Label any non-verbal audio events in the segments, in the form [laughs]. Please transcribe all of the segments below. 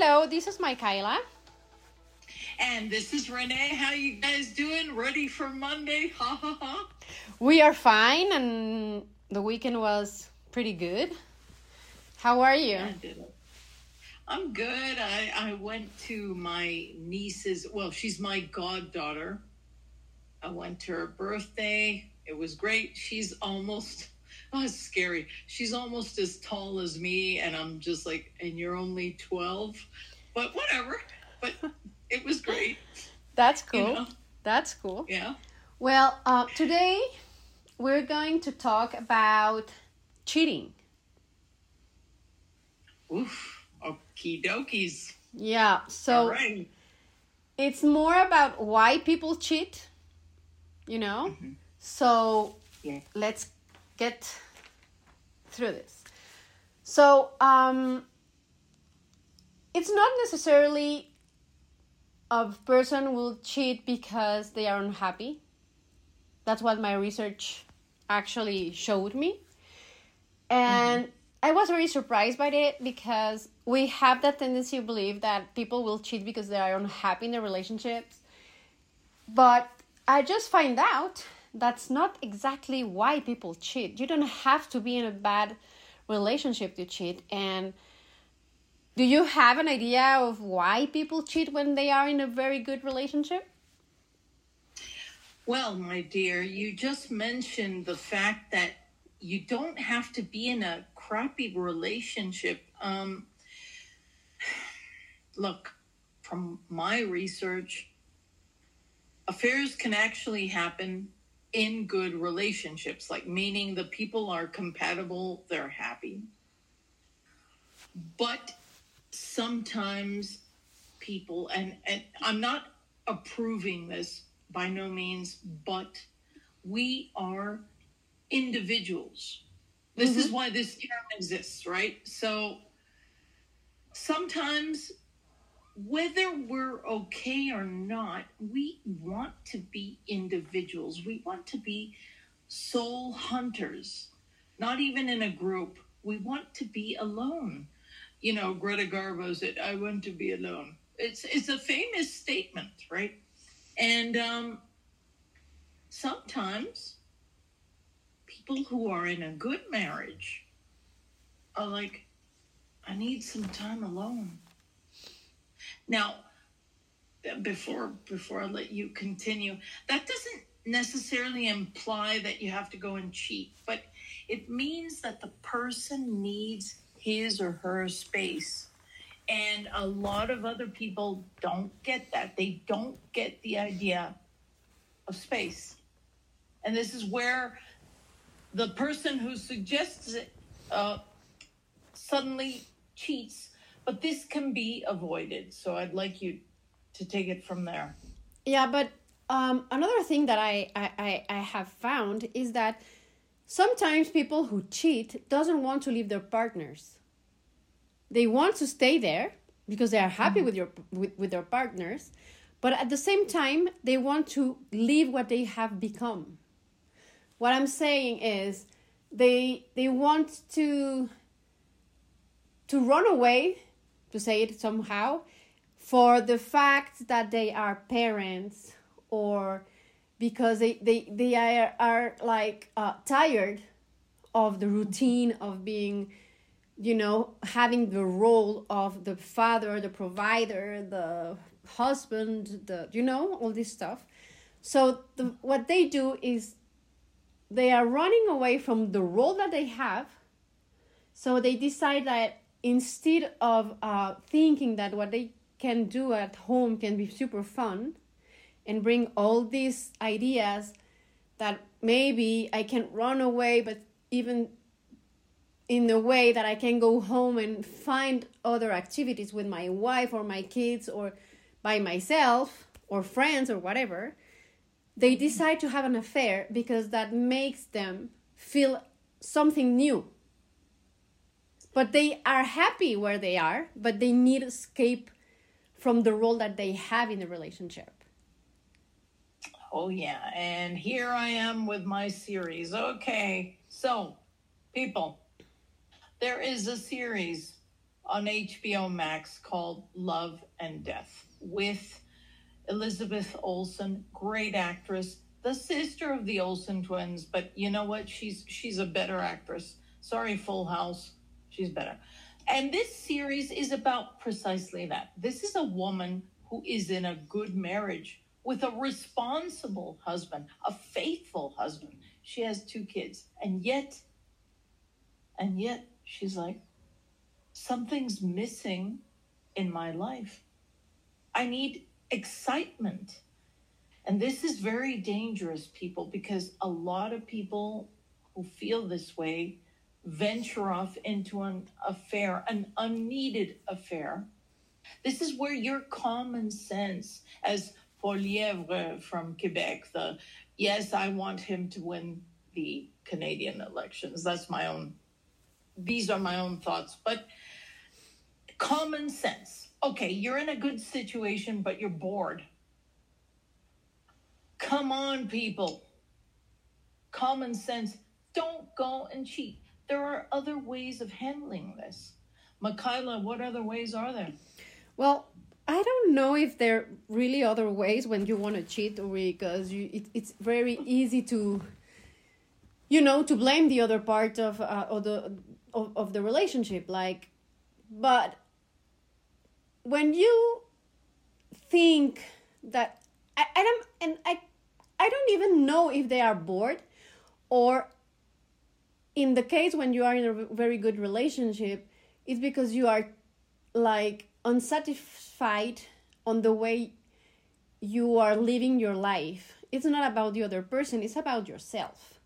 Hello, this is Michaela. And this is Renee. How you guys doing? Ready for Monday? Ha ha ha. We are fine, and the weekend was pretty good. How are you? Yeah, I'm good. I, I went to my niece's, well, she's my goddaughter. I went to her birthday. It was great. She's almost, oh, it's scary. She's almost as tall as me, and I'm just like, and you're only 12. But whatever. But it was great. [laughs] That's cool. You know? That's cool. Yeah. Well, uh, today we're going to talk about cheating. Oof. Okie dokies. Yeah, so right. it's more about why people cheat, you know? So Yeah. let's get through this. So, um, it's not necessarily a person will cheat because they are unhappy. That's what my research actually showed me. And I was very surprised by it because we have that tendency to believe that people will cheat because they are unhappy in their relationships. But I just find out that's not exactly why people cheat. You don't have to be in a bad relationship to cheat. And do you have an idea of why people cheat when they are in a very good relationship? Well, my dear, you just mentioned the fact that you don't have to be in a crappy relationship. Um, look, from my research, affairs can actually happen in good relationships, like meaning the people are compatible, they're happy. But sometimes people, and, and I'm not approving this by no means, but we are individuals. This is mm-hmm. why this term exists, right? So sometimes, whether we're okay or not, we want to be individuals. We want to be soul hunters, not even in a group. We want to be alone. You know, Greta Garbo said, I want to be alone. It's, it's a famous statement, right? And um, sometimes people who are in a good marriage are like, I need some time alone. Now, before before I let you continue, that doesn't necessarily imply that you have to go and cheat, but it means that the person needs his or her space. And a lot of other people don't get that. They don't get the idea of space. And this is where the person who suggests it uh, suddenly cheats. But this can be avoided. So I'd like you to take it from there. Yeah, but um, another thing that I, I, I, have found is that sometimes people who cheat doesn't want to leave their partners. They want to stay there because they are happy with your with, with their partners, but at the same time they want to leave what they have become. What I'm saying is they they want to to run away, to say it somehow, for the fact that they are parents or because they they, they are, are like uh, tired of the routine of being you know having the role of the father the provider the husband the you know all this stuff. So the, what they do is they are running away from the role that they have. So they decide that instead of uh, thinking that what they can do at home can be super fun and bring all these ideas that maybe I can run away, but even in a way that I can go home and find other activities with my wife or my kids or by myself or friends or whatever, they decide to have an affair because that makes them feel something new. But they are happy where they are, but they need escape from the role that they have in the relationship. Oh, yeah. And here I am with my series. Okay. So, people, there is a series on HBO Max called Love and Death with Elizabeth Olsen, great actress, the sister of the Olsen twins, but you know what? She's she's a better actress. Sorry, Full House. She's better. And this series is about precisely that. This is a woman who is in a good marriage with a responsible husband, a faithful husband. She has two kids. And yet, and yet, she's like, something's missing in my life. I need excitement. And this is very dangerous, people, because a lot of people who feel this way venture off into an affair, an unneeded affair. This is where your common sense, as Poilievre from Quebec, the yes, I want him to win the Canadian elections. That's my own, these are my own thoughts. But common sense. Okay, you're in a good situation, but you're bored. Come on, people. Common sense. Don't go and cheat. There are other ways of handling this. Michaela, what other ways are there? Well, I don't know if there are really other ways when you want to cheat because you it, it's very easy to you know to blame the other part of uh, of the of, of the relationship like but when you think that I, I don't and I I don't even know if they are bored or in the case when you are in a very good relationship it's because you are like unsatisfied on the way you are living your life. It's not about the other person it's about yourself.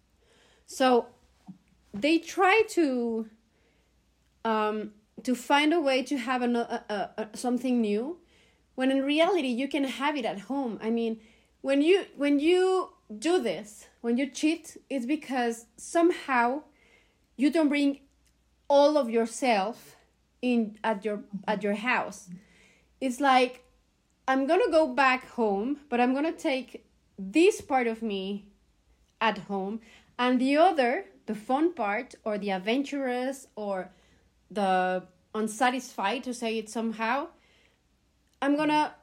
So they try to um, to find a way to have an, a, a, a, something new when in reality you can have it at home. I mean when you when you do this when you cheat it's because somehow you don't bring all of yourself in at your at your house. It's like i'm gonna go back home but i'm gonna take this part of me at home and the other the fun part or the adventurous or the unsatisfied to say it somehow i'm gonna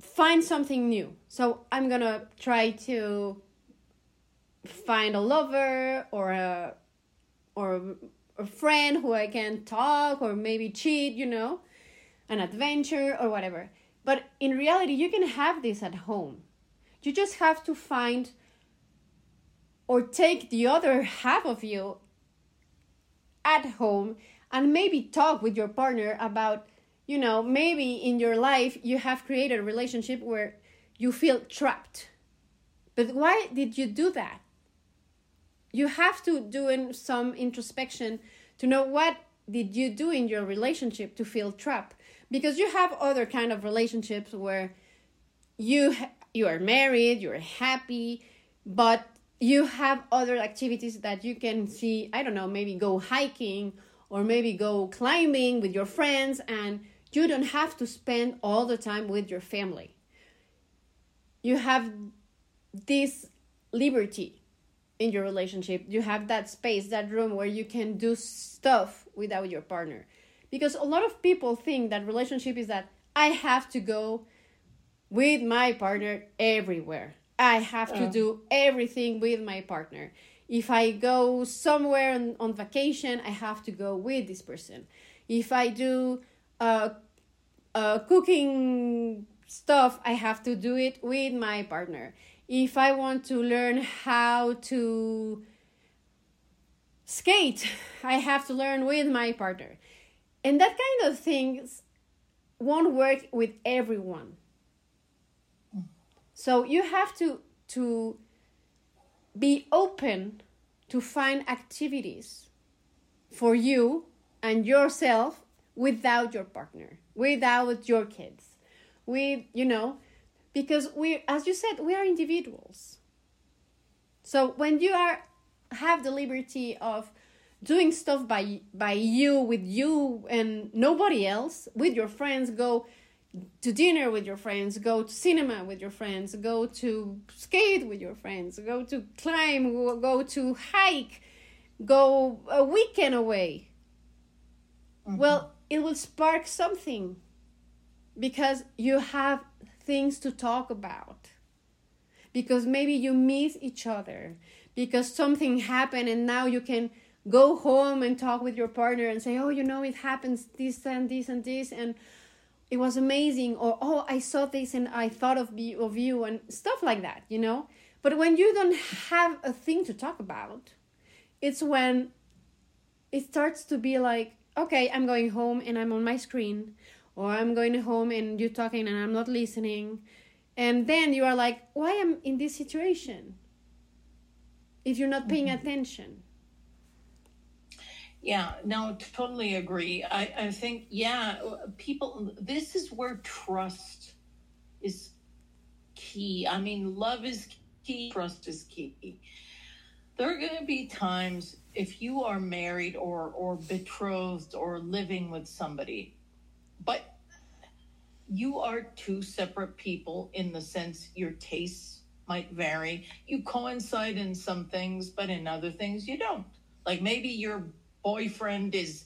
find something new. So i'm gonna try to find a lover or a or a friend who i can talk or maybe cheat you know an adventure or whatever. But in reality you can have this at home. You just have to find or take the other half of you at home and maybe talk with your partner about you know maybe in your life you have created a relationship where you feel trapped. But why did you do that you have to do in some introspection to know what did you do in your relationship to feel trapped. Because you have other kind of relationships where you you are married you're happy but you have other activities that you can see i don't know maybe go hiking or maybe go climbing with your friends and you don't have to spend all the time with your family. You have this liberty in your relationship you have that space that room where you can do stuff without your partner because a lot of people think that relationship is that i have to go with my partner everywhere i have to do everything with my partner if I go somewhere on, on vacation, I have to go with this person. If I do uh, uh, cooking stuff, I have to do it with my partner. If I want to learn how to skate, [laughs] I have to learn with my partner. And that kind of things won't work with everyone. So you have to to be open to find activities for you and yourself without your partner, without your kids, with, you know, because we, as you said, we are individuals. So when you are have the liberty of doing stuff by by you with you and nobody else with your friends go to dinner with your friends, go to cinema with your friends, go to skate with your friends, go to climb, go to hike, go a weekend away. Mm-hmm. Well, it will spark something because you have things to talk about. Because maybe you miss each other. Because something happened and now you can go home and talk with your partner and say oh you know it happens this and this and this and it was amazing. Or oh i saw this and i thought of, of you and stuff like that you know? But when you don't have a thing to talk about it's when it starts to be like okay i'm going home and i'm on my screen or i'm going home and you're talking and i'm not listening and then you are like why am in this situation if you're not paying mm-hmm. attention yeah, no, totally agree. I, I think, yeah, people, this is where trust is key. I mean, love is key, trust is key. There are going to be times if you are married or, or betrothed or living with somebody, but you are two separate people in the sense your tastes might vary. You coincide in some things, but in other things you don't. Like maybe you're boyfriend is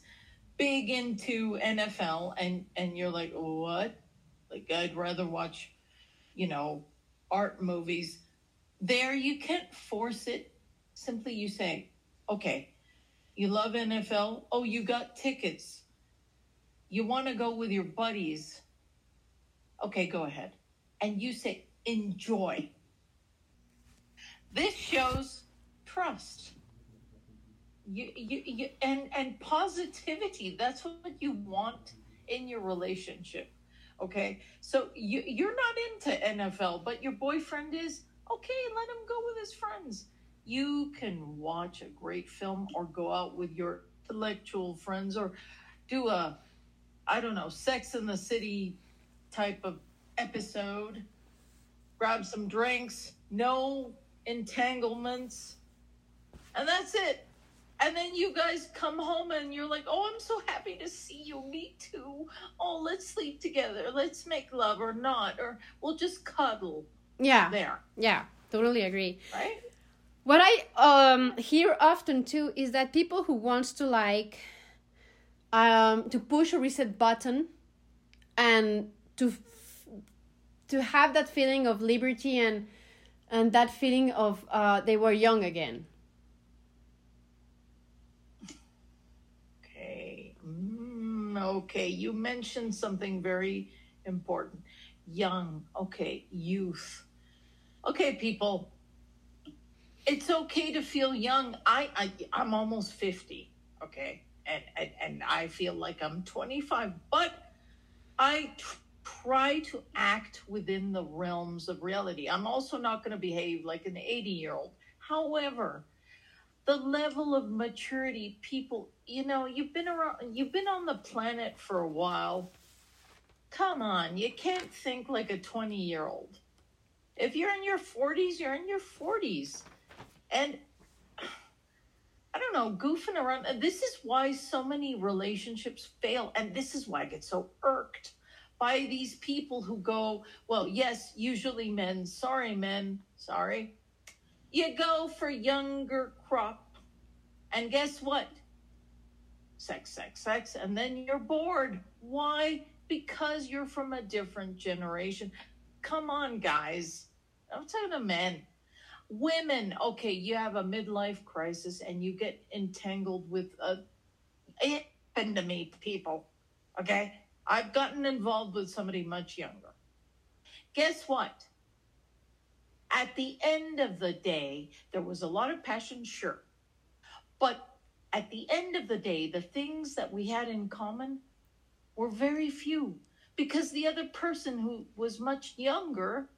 big into NFL and and you're like, "What?" Like I'd rather watch, you know, art movies. There you can't force it. Simply you say, "Okay, you love NFL? Oh, you got tickets. You want to go with your buddies. Okay, go ahead." And you say, "Enjoy." This shows trust you, you, you and and positivity that's what you want in your relationship okay so you you're not into nfl but your boyfriend is okay let him go with his friends you can watch a great film or go out with your intellectual friends or do a i don't know sex in the city type of episode grab some drinks no entanglements and that's it and then you guys come home and you're like, oh, I'm so happy to see you. Me too. Oh, let's sleep together. Let's make love or not. Or we'll just cuddle. Yeah. There. Yeah, totally agree. Right? What I um hear often too is that people who wants to like um to push a reset button and to to have that feeling of liberty and and that feeling of uh they were young again Okay, you mentioned something very important. Young, okay, youth. Okay, people, it's okay to feel young. I, I I'm almost 50, okay? And, and and I feel like I'm 25, but I tr- try to act within the realms of reality. I'm also not going to behave like an 80 year old. However, the level of maturity people you know you've been around you've been on the planet for a while come on you can't think like a 20 year old if you're in your 40s you're in your 40s and i don't know goofing around this is why so many relationships fail and this is why i get so irked by these people who go well yes usually men sorry men sorry you go for younger crop. And guess what? Sex, sex, sex. And then you're bored. Why? Because you're from a different generation. Come on, guys. I'm talking to men. Women, okay, you have a midlife crisis and you get entangled with a. To me, people. Okay? I've gotten involved with somebody much younger. Guess what? At the end of the day, there was a lot of passion, sure. But at the end of the day, the things that we had in common were very few because the other person who was much younger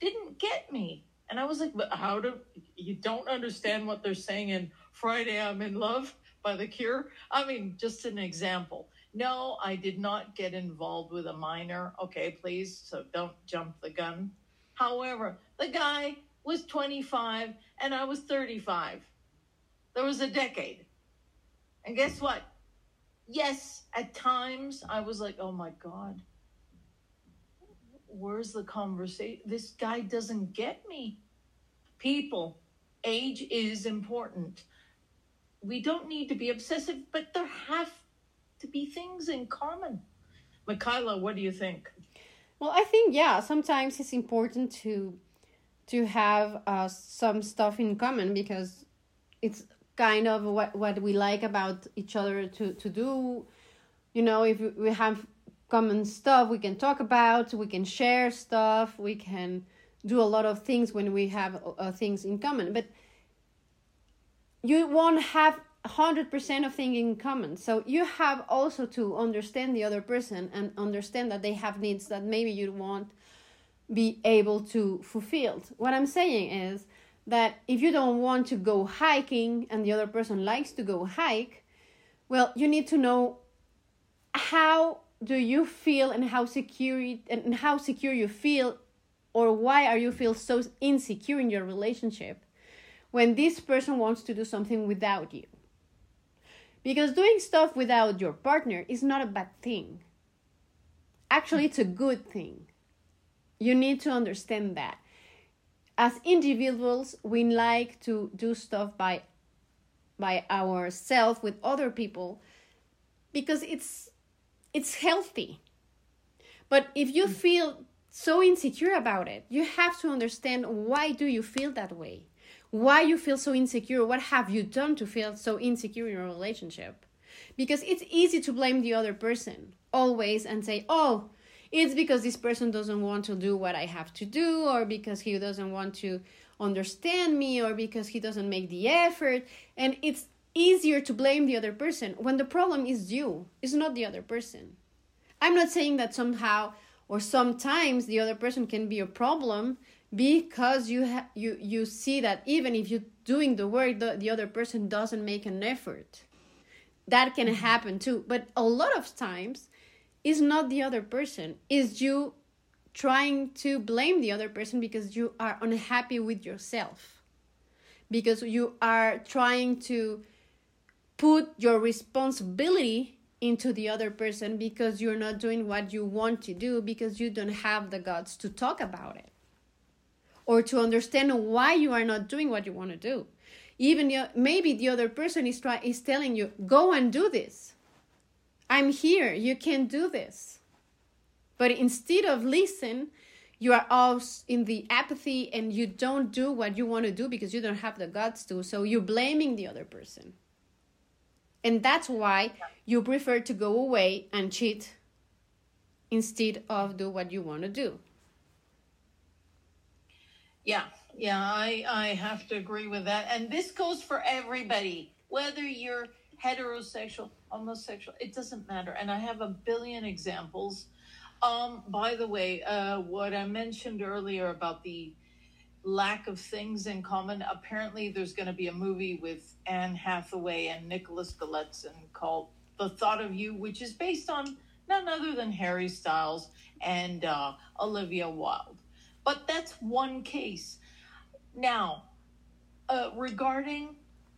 didn't get me. And I was like, but how do you don't understand what they're saying in Friday I'm in Love by The Cure? I mean, just an example. No, I did not get involved with a minor. Okay, please, so don't jump the gun. However, the guy was 25 and I was 35. There was a decade. And guess what? Yes, at times I was like, oh my God, where's the conversation? This guy doesn't get me. People, age is important. We don't need to be obsessive, but there have to be things in common. Michaela, what do you think? Well, I think yeah, sometimes it's important to to have uh, some stuff in common because it's kind of what what we like about each other to to do. You know, if we have common stuff we can talk about, we can share stuff, we can do a lot of things when we have uh, things in common. But you won't have 100% of things in common. So you have also to understand the other person and understand that they have needs that maybe you won't be able to fulfill. What I'm saying is that if you don't want to go hiking and the other person likes to go hike, well, you need to know how do you feel and how secure and how secure you feel or why are you feel so insecure in your relationship when this person wants to do something without you because doing stuff without your partner is not a bad thing. Actually, it's a good thing. You need to understand that. As individuals, we like to do stuff by by ourselves with other people because it's it's healthy. But if you mm. feel so insecure about it, you have to understand why do you feel that way? why you feel so insecure what have you done to feel so insecure in your relationship because it's easy to blame the other person always and say oh it's because this person doesn't want to do what i have to do or because he doesn't want to understand me or because he doesn't make the effort and it's easier to blame the other person when the problem is you it's not the other person. I'm not saying that somehow or sometimes the other person can be a problem because you ha- you you see that even if you're doing the work the, the other person doesn't make an effort. That can mm-hmm. happen too but a lot of times is not the other person. Is you trying to blame the other person because you are unhappy with yourself. Because you are trying to put your responsibility into the other person because you're not doing what you want to do because you don't have the guts to talk about it or to understand why you are not doing what you want to do. Even maybe the other person is try, is telling you go and do this. I'm here. You can do this. But instead of listen you are all in the apathy and you don't do what you want to do because you don't have the guts to. So you're blaming the other person and that's why you prefer to go away and cheat instead of do what you want to do yeah, yeah, I, I have to agree with that. And this goes for everybody, whether you're heterosexual, homosexual, it doesn't matter. And I have a billion examples. Um, by the way, uh, what I mentioned earlier about the lack of things in common, apparently there's going to be a movie with Anne Hathaway and Nicholas Galitzine called The Thought of You, which is based on none other than Harry Styles and uh, Olivia Wilde. But that's one case. Now, uh, regarding,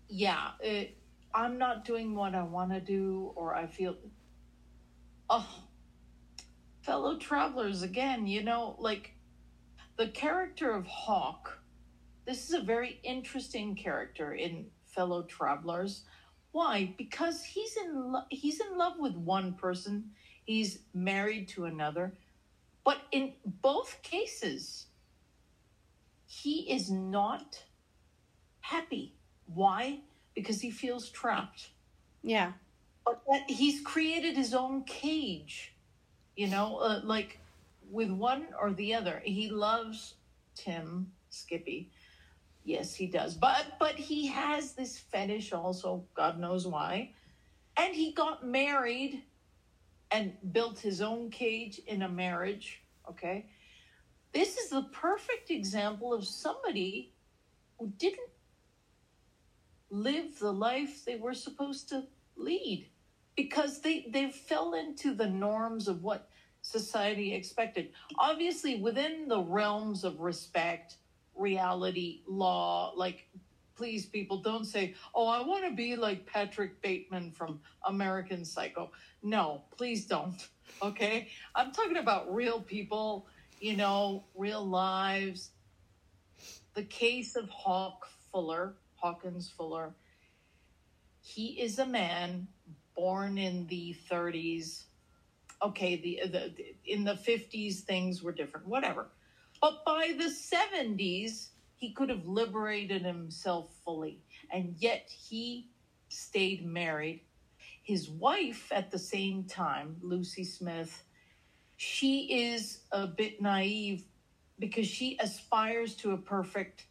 yeah, it, I'm not doing what I want to do, or I feel, oh, fellow travelers, again, you know, like the character of Hawk. This is a very interesting character in fellow travelers. Why? Because he's in lo- he's in love with one person, he's married to another, but in both cases, he is not happy. Why? Because he feels trapped. Yeah. But he's created his own cage, you know, uh, like with one or the other. He loves Tim Skippy. Yes, he does. But but he has this fetish also, God knows why. And he got married and built his own cage in a marriage, okay? This is the perfect example of somebody who didn't live the life they were supposed to lead because they, they fell into the norms of what society expected. Obviously, within the realms of respect, reality, law, like please people don't say oh i want to be like patrick bateman from american psycho no please don't [laughs] okay i'm talking about real people you know, real lives. The case of Hawk Fuller, Hawkins Fuller, he is a man born in the 30s. Okay, the, the in the 50s things were different, whatever. But by the 70s, he could have liberated himself fully, and yet he stayed married. His wife, at the same time, Lucy Smith, she is a bit naive because she aspires to a perfect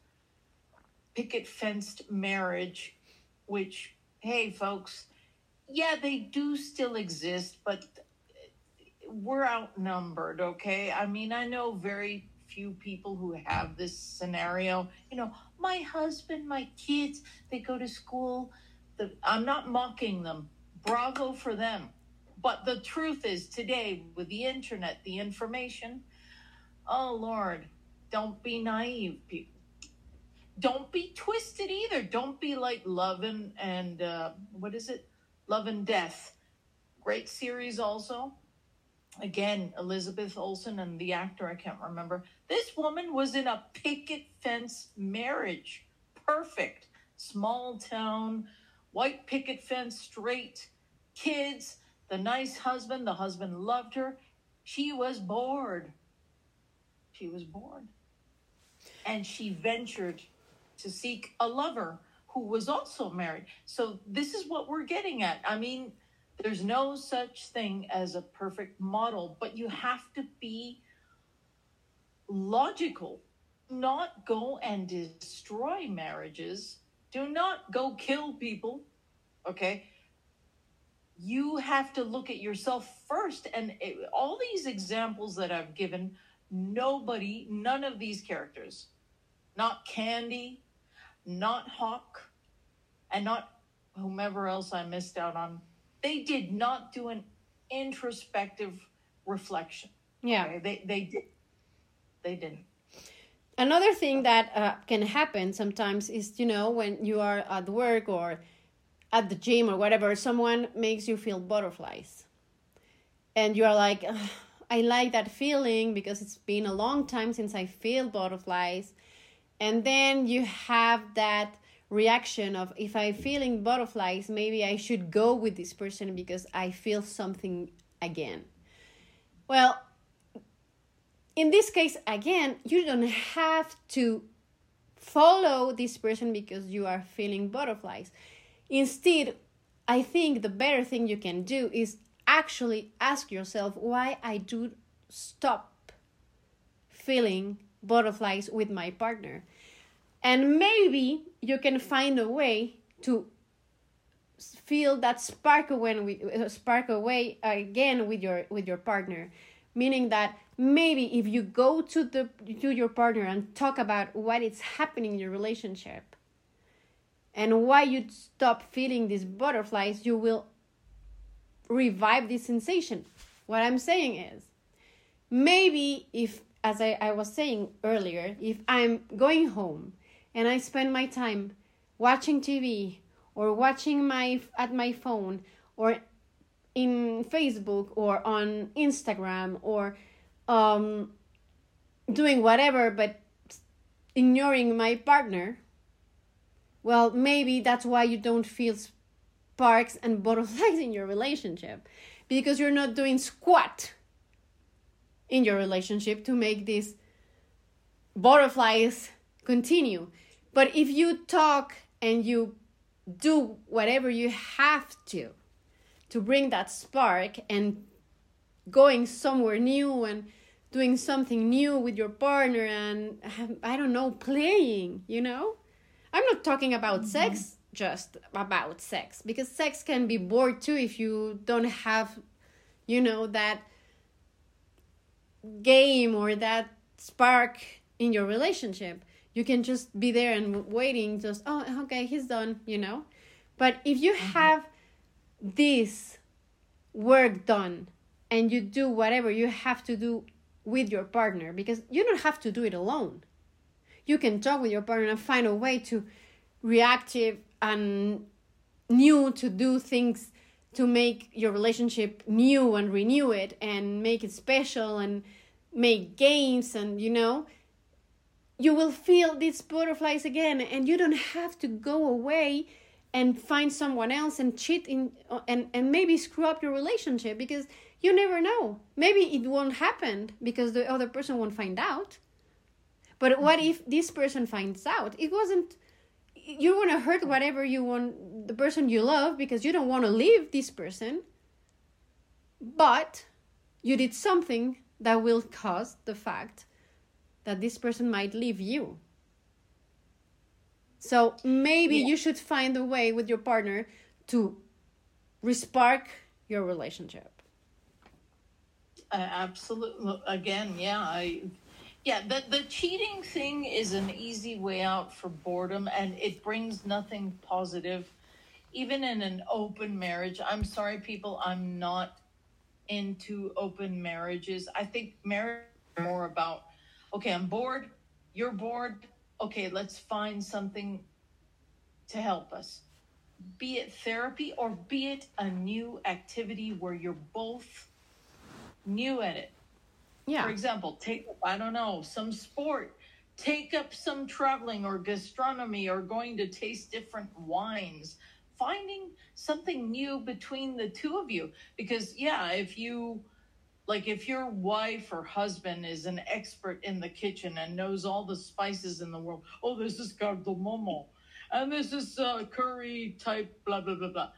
picket fenced marriage, which, hey, folks, yeah, they do still exist, but we're outnumbered, okay? I mean, I know very few people who have this scenario. You know, my husband, my kids, they go to school. The, I'm not mocking them. Bravo for them. But the truth is, today, with the internet, the information, oh Lord, don't be naive, people. Don't be twisted either. Don't be like Love and, and uh, what is it? Love and Death. Great series also. Again, Elizabeth Olsen and the actor, I can't remember. This woman was in a picket fence marriage. Perfect. Small town, white picket fence, straight, kids, the nice husband. The husband loved her. She was bored. She was bored. And she ventured to seek a lover who was also married. So, this is what we're getting at. I mean, there's no such thing as a perfect model, but you have to be logical. Not go and destroy marriages. Do not go kill people. Okay. You have to look at yourself first. And it, all these examples that I've given, nobody, none of these characters, not Candy, not Hawk, and not whomever else I missed out on, they did not do an introspective reflection. Yeah. Okay? They they did they didn't. Another thing that uh, can happen sometimes is, you know, when you are at work or at the gym or whatever, someone makes you feel butterflies. And you're like, I like that feeling because it's been a long time since I feel butterflies. And then you have that reaction of if I'm feeling butterflies, maybe I should go with this person because I feel something again. Well, in this case, again, you don't have to follow this person because you are feeling butterflies. Instead, I think the better thing you can do is actually ask yourself why I do stop feeling butterflies with my partner. And maybe you can find a way to feel that spark away, uh, spark away again with your with your partner. Meaning that maybe if you go to the to your partner and talk about what is happening in your relationship and why you stop feeling these butterflies you will revive this sensation. What i'm saying is maybe if as I, I was saying earlier if i'm going home and i spend my time watching tv or watching my at my phone or in Facebook or on Instagram or um, doing whatever but ignoring my partner, well, maybe that's why you don't feel sparks and [laughs] butterflies in your relationship because you're not doing squat in your relationship to make these butterflies continue. But if you talk and you do whatever you have to, to bring that spark and going somewhere new and doing something new with your partner and I don't know playing, you know? I'm not talking about mm-hmm. sex just about sex because sex can be bored too if you don't have you know that game or that spark in your relationship. You can just be there and waiting just oh okay, he's done, you know? But if you mm-hmm. have this work done and you do whatever you have to do with your partner because you don't have to do it alone. You can talk with your partner and find a way to reactive and new to do things to make your relationship new and renew it and make it special and make games and you know you will feel these butterflies again and you don't have to go away and find someone else and cheat in uh, and and maybe screw up your relationship because you never know. Maybe it won't happen because the other person won't find out. But what mm-hmm. if this person finds out? It wasn't you want to hurt whatever you want the person you love because you don't want to leave this person. But you did something that will cause the fact that this person might leave you so maybe Yeah. you should find a way with your partner to respark your relationship. Uh, absolutely. Again, yeah, I, yeah. The the cheating thing is an easy way out for boredom, and it brings nothing positive. Even in an open marriage, I'm sorry, people, I'm not into open marriages. I think marriage is more about, okay, I'm bored, you're bored. Okay, let's find something to help us. Be it therapy or be it a new activity where you're both new at it. Yeah. For example, take I don't know, some sport, take up some traveling or gastronomy or going to taste different wines, finding something new between the two of you. Because, yeah, if you, like, if your wife or husband is an expert in the kitchen and knows all the spices in the world, oh, this is cardamomo, and this is uh, curry type, blah, blah, blah, blah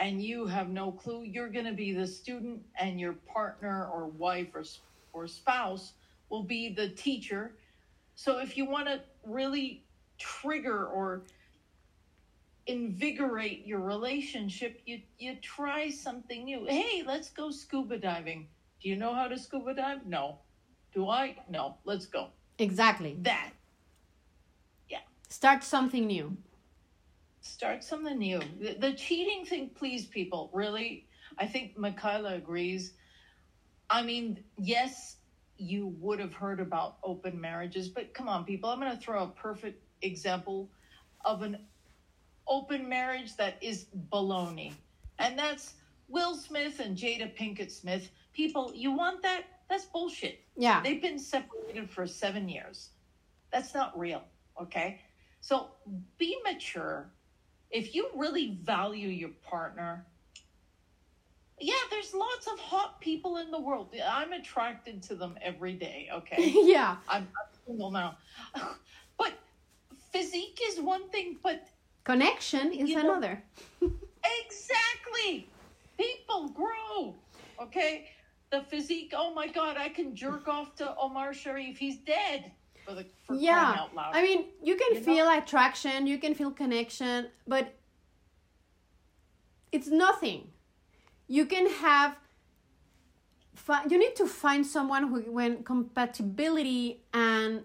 and you have no clue, you're going to be the student, and your partner or wife or, or spouse will be the teacher. So if you want to really trigger or invigorate your relationship, you, you try something new. Hey, let's go scuba diving. Do you know how to scuba dive? No. Do I? No. Let's go. Exactly. That. Yeah. Start something new. start something new. The, the cheating thing, please, people, really, I think Michaela agrees. I mean, yes, you would have heard about open marriages, but come on, people, I'm going to throw a perfect example of an open marriage that is baloney. And that's Will Smith and Jada Pinkett Smith. People, you want that? That's bullshit. Yeah. They've been separated for seven years. That's not real, okay? So be mature. If you really value your partner, yeah, there's lots of hot people in the world. I'm attracted to them every day, okay? [laughs] yeah. I'm, I'm single now. [laughs] But physique is one thing, but Connection is You know- another. [laughs] Exactly. People grow. Okay. The physique. Oh my God! I can jerk off to Omar Sharif. He's dead. For the for crying Yeah. I mean, you can You know? feel attraction, you can feel connection, but it's nothing. You can have you need to find someone who when compatibility and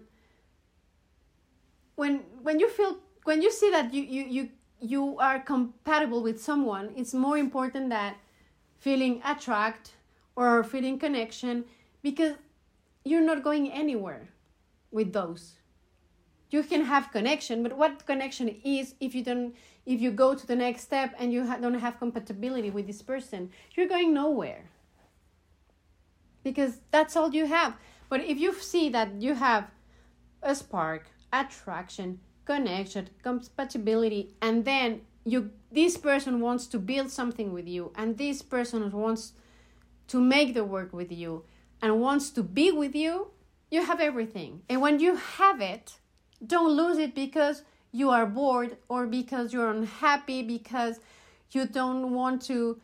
when when you feel when you see that you you you you are compatible with someone, it's more important that feeling attract or feeling connection because you're not going anywhere with those. You can have connection but what connection is if you don't if you go to the next step and you ha- don't have compatibility with this person? You're going nowhere. Because that's all you have. But if you see that you have a spark attraction connection compatibility and then you this person wants to build something with you and this person wants to make the work with you and wants to be with you you have everything. And when you have it don't lose it because you are bored or because you're unhappy because you don't want to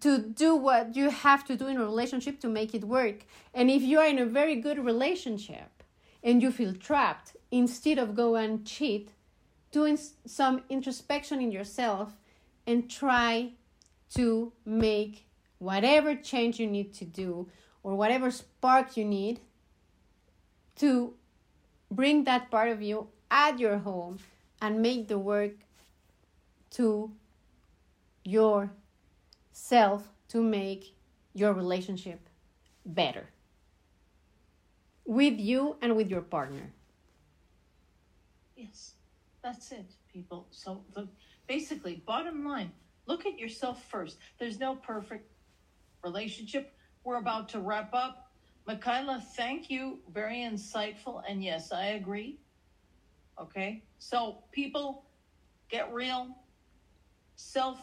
to do what you have to do in a relationship to make it work. And if you are in a very good relationship and you feel trapped instead of go and cheat doing some introspection in yourself and try to make whatever change you need to do or whatever spark you need to bring that part of you at your home and make the work to your self to make your relationship better with you and with your partner Yes, that's it, people. So the basically, bottom line, look at yourself first. There's no perfect relationship. We're about to wrap up. Michaela, thank you. Very insightful. And yes, I agree. Okay. So people get real, self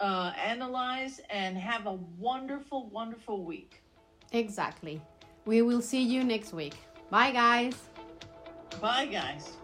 uh, analyze, and have a wonderful, wonderful week. Exactly. We will see you next week. Bye, guys. Bye, guys.